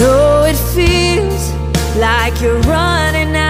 Know it feels like you're running out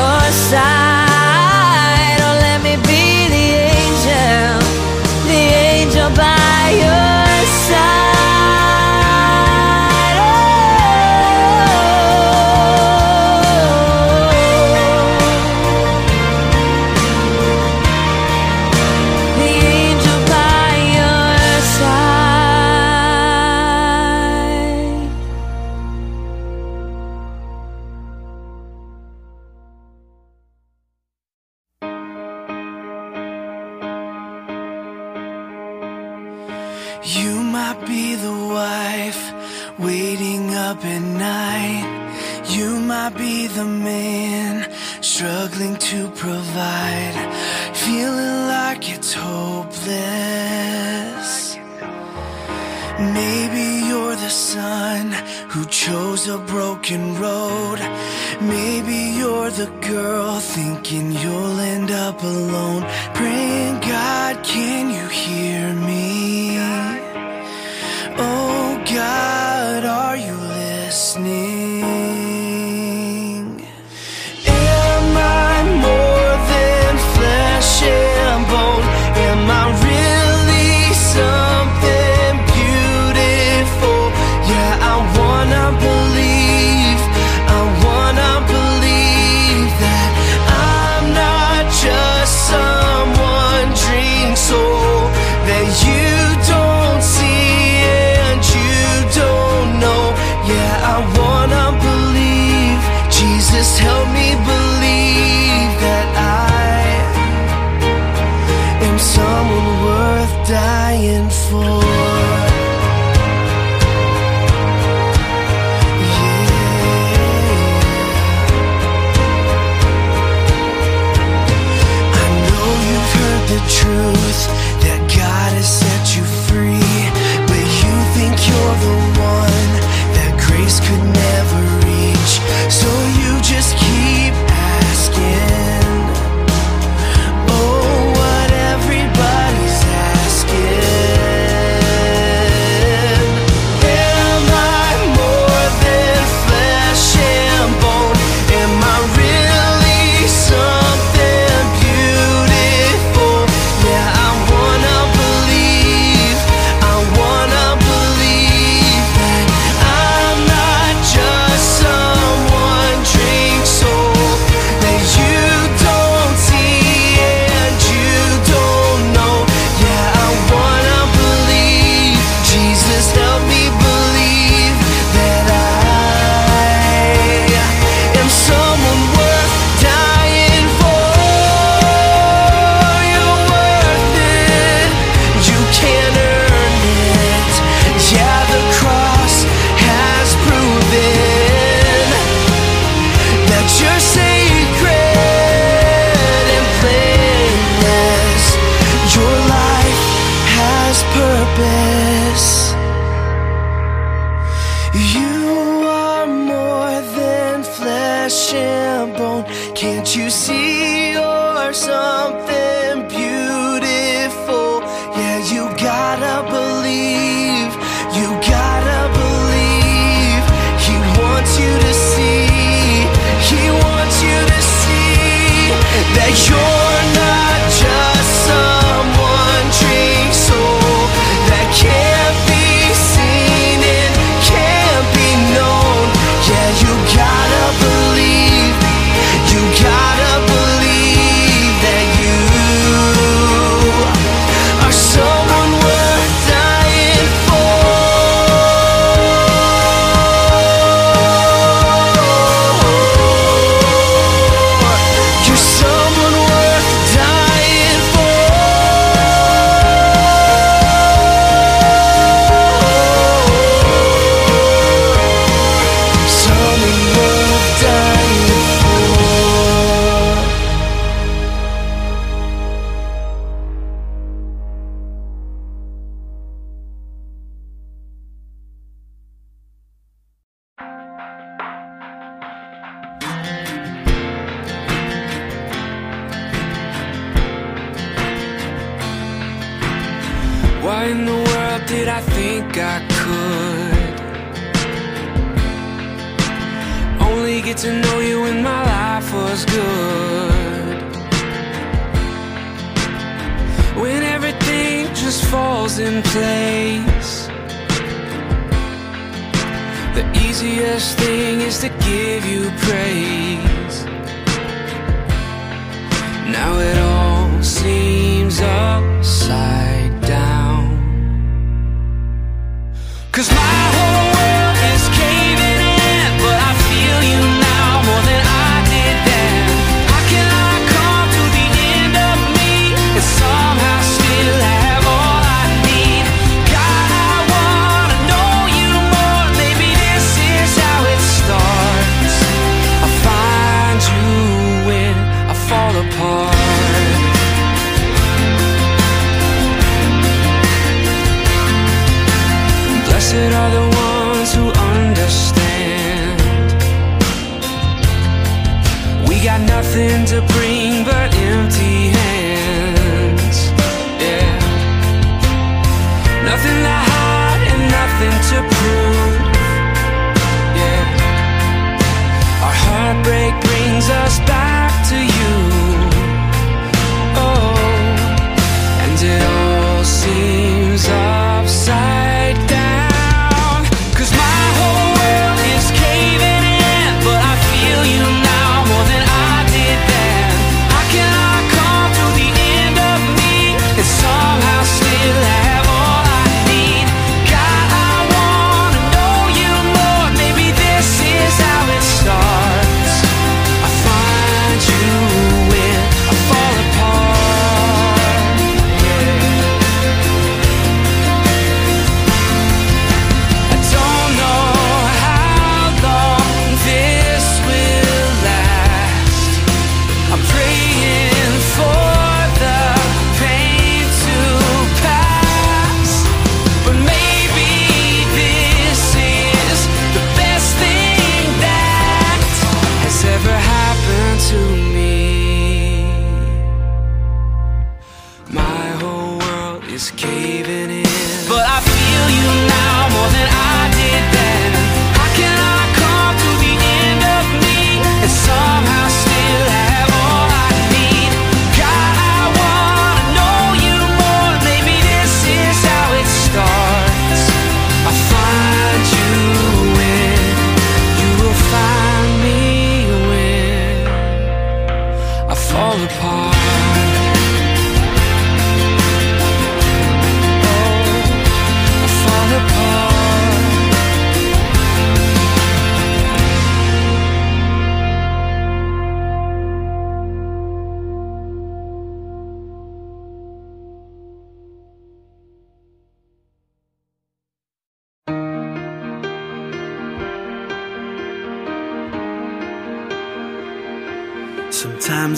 You are more than flesh and bone. Can't you see you're something?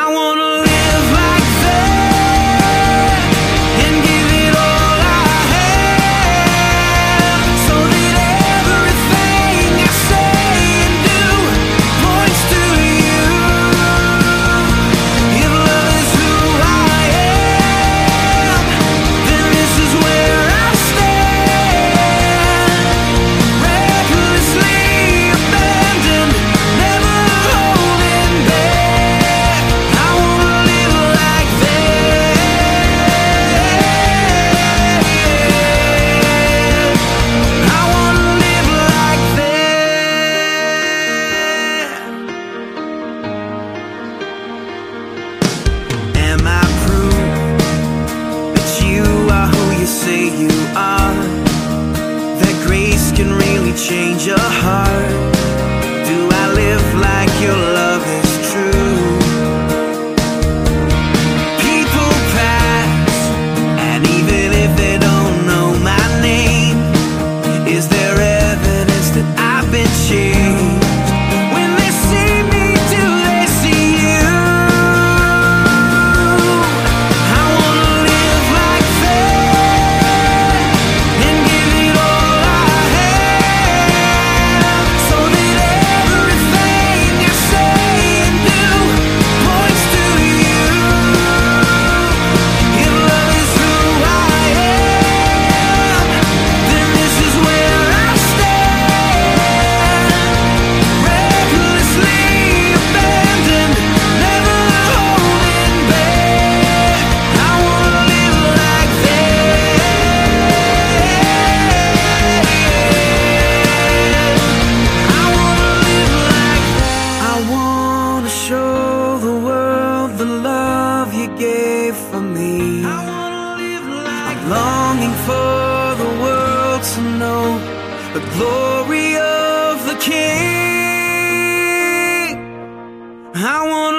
I want the glory of the King. I want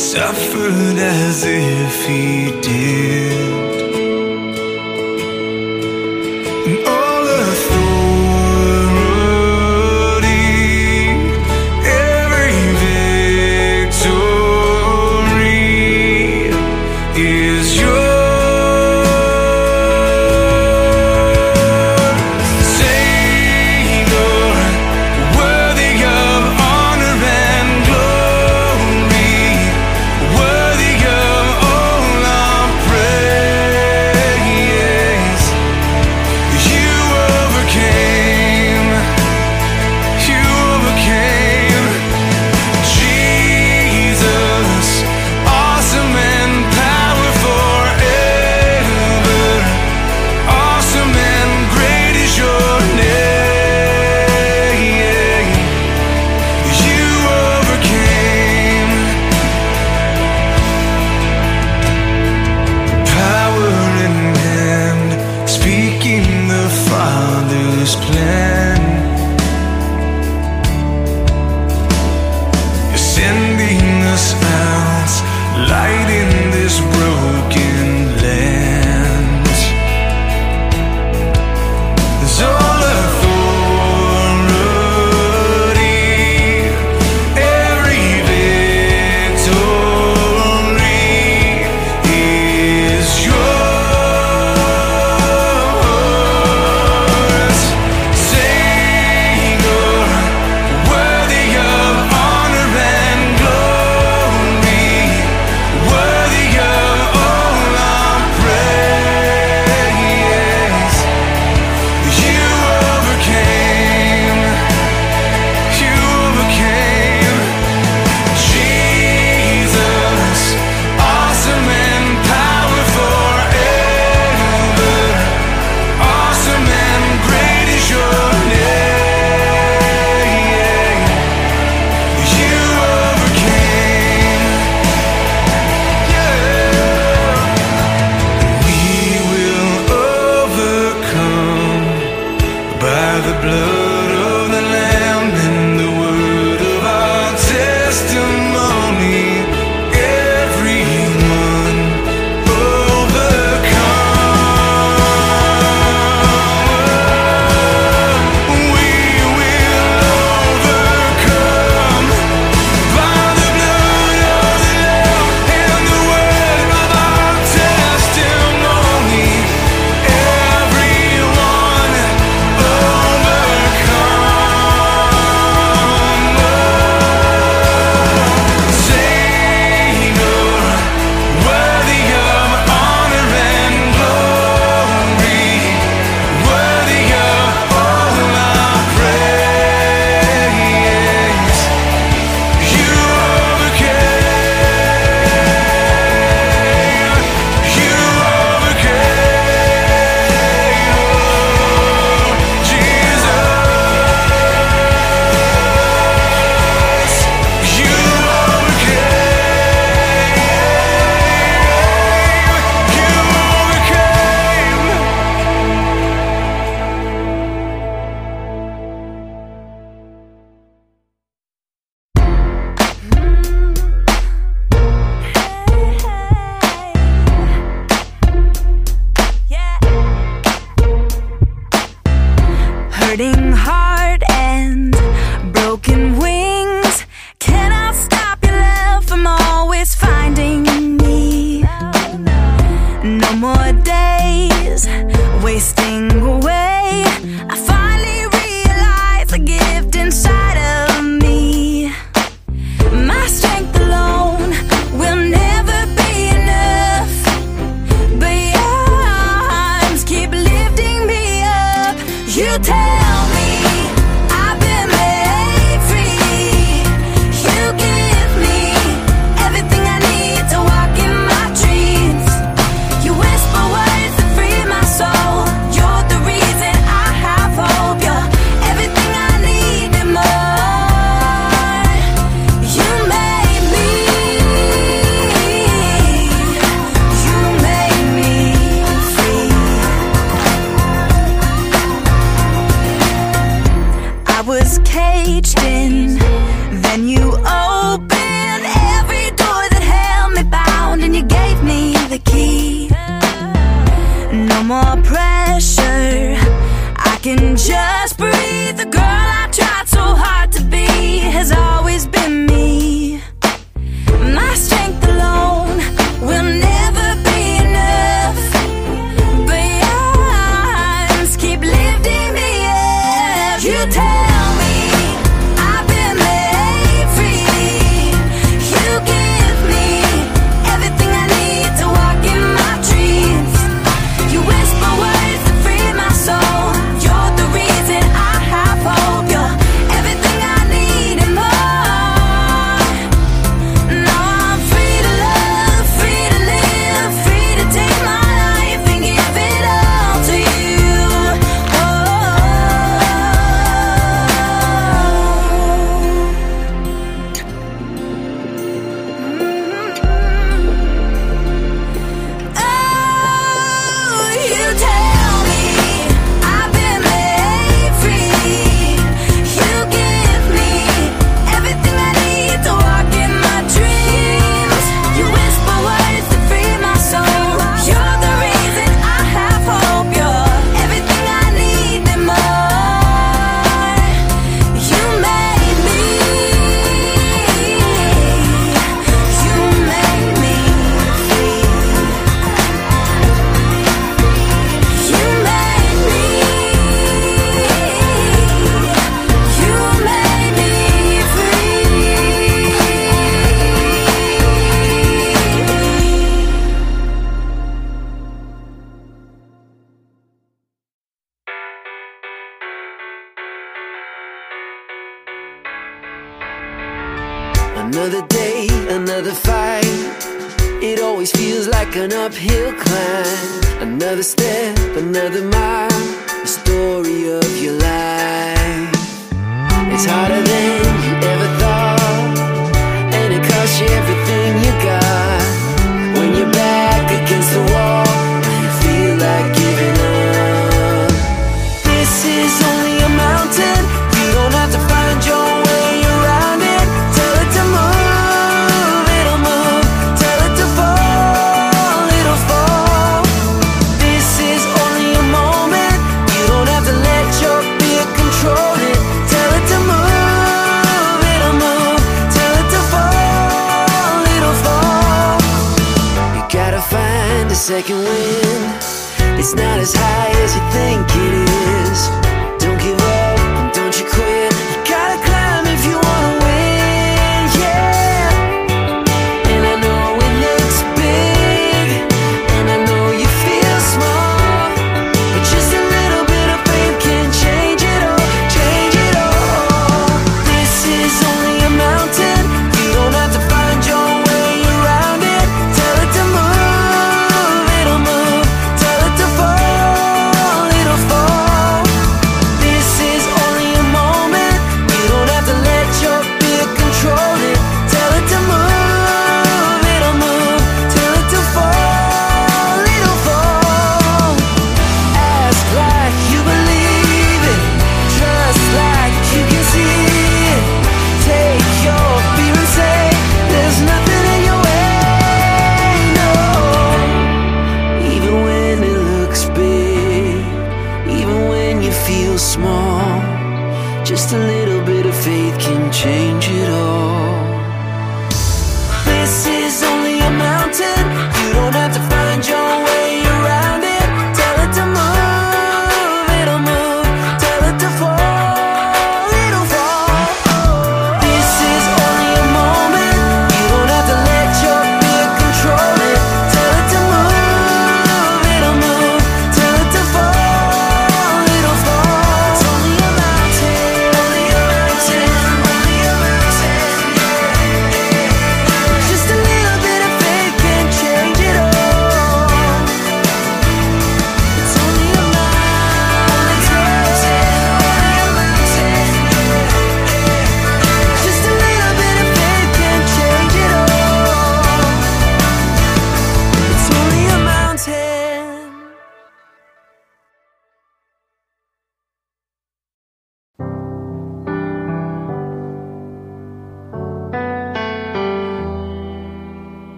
suffered as if he did. It's not as high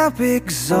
step exhausting.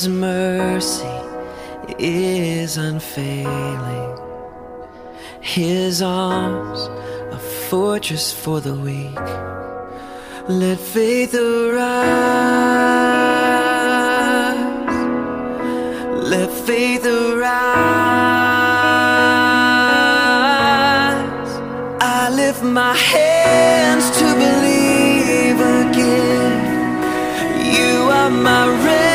His mercy is unfailing. His arms, a fortress for the weak. Let faith arise. Let faith arise. I lift my hands to believe again. You are my refuge.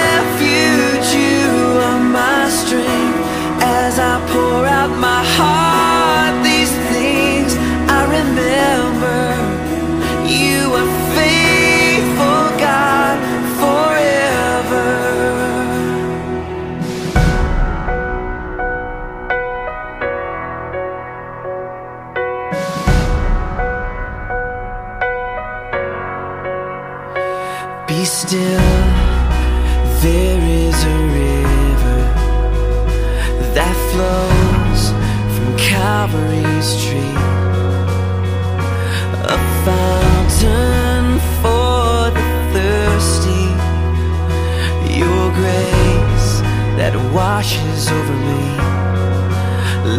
over me.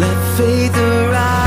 Let faith arise.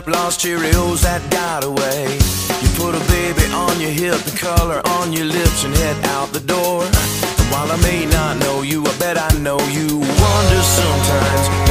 up lost Cheerios that got away. You put a baby on your hip, the color on your lips, and head out the door. And while I may not know you, I bet I know you wonder sometimes.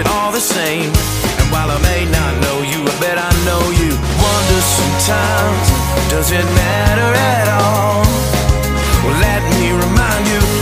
It all the same. And while I may not know you, I bet I know you. Wonder sometimes, does it matter at all? Well, let me remember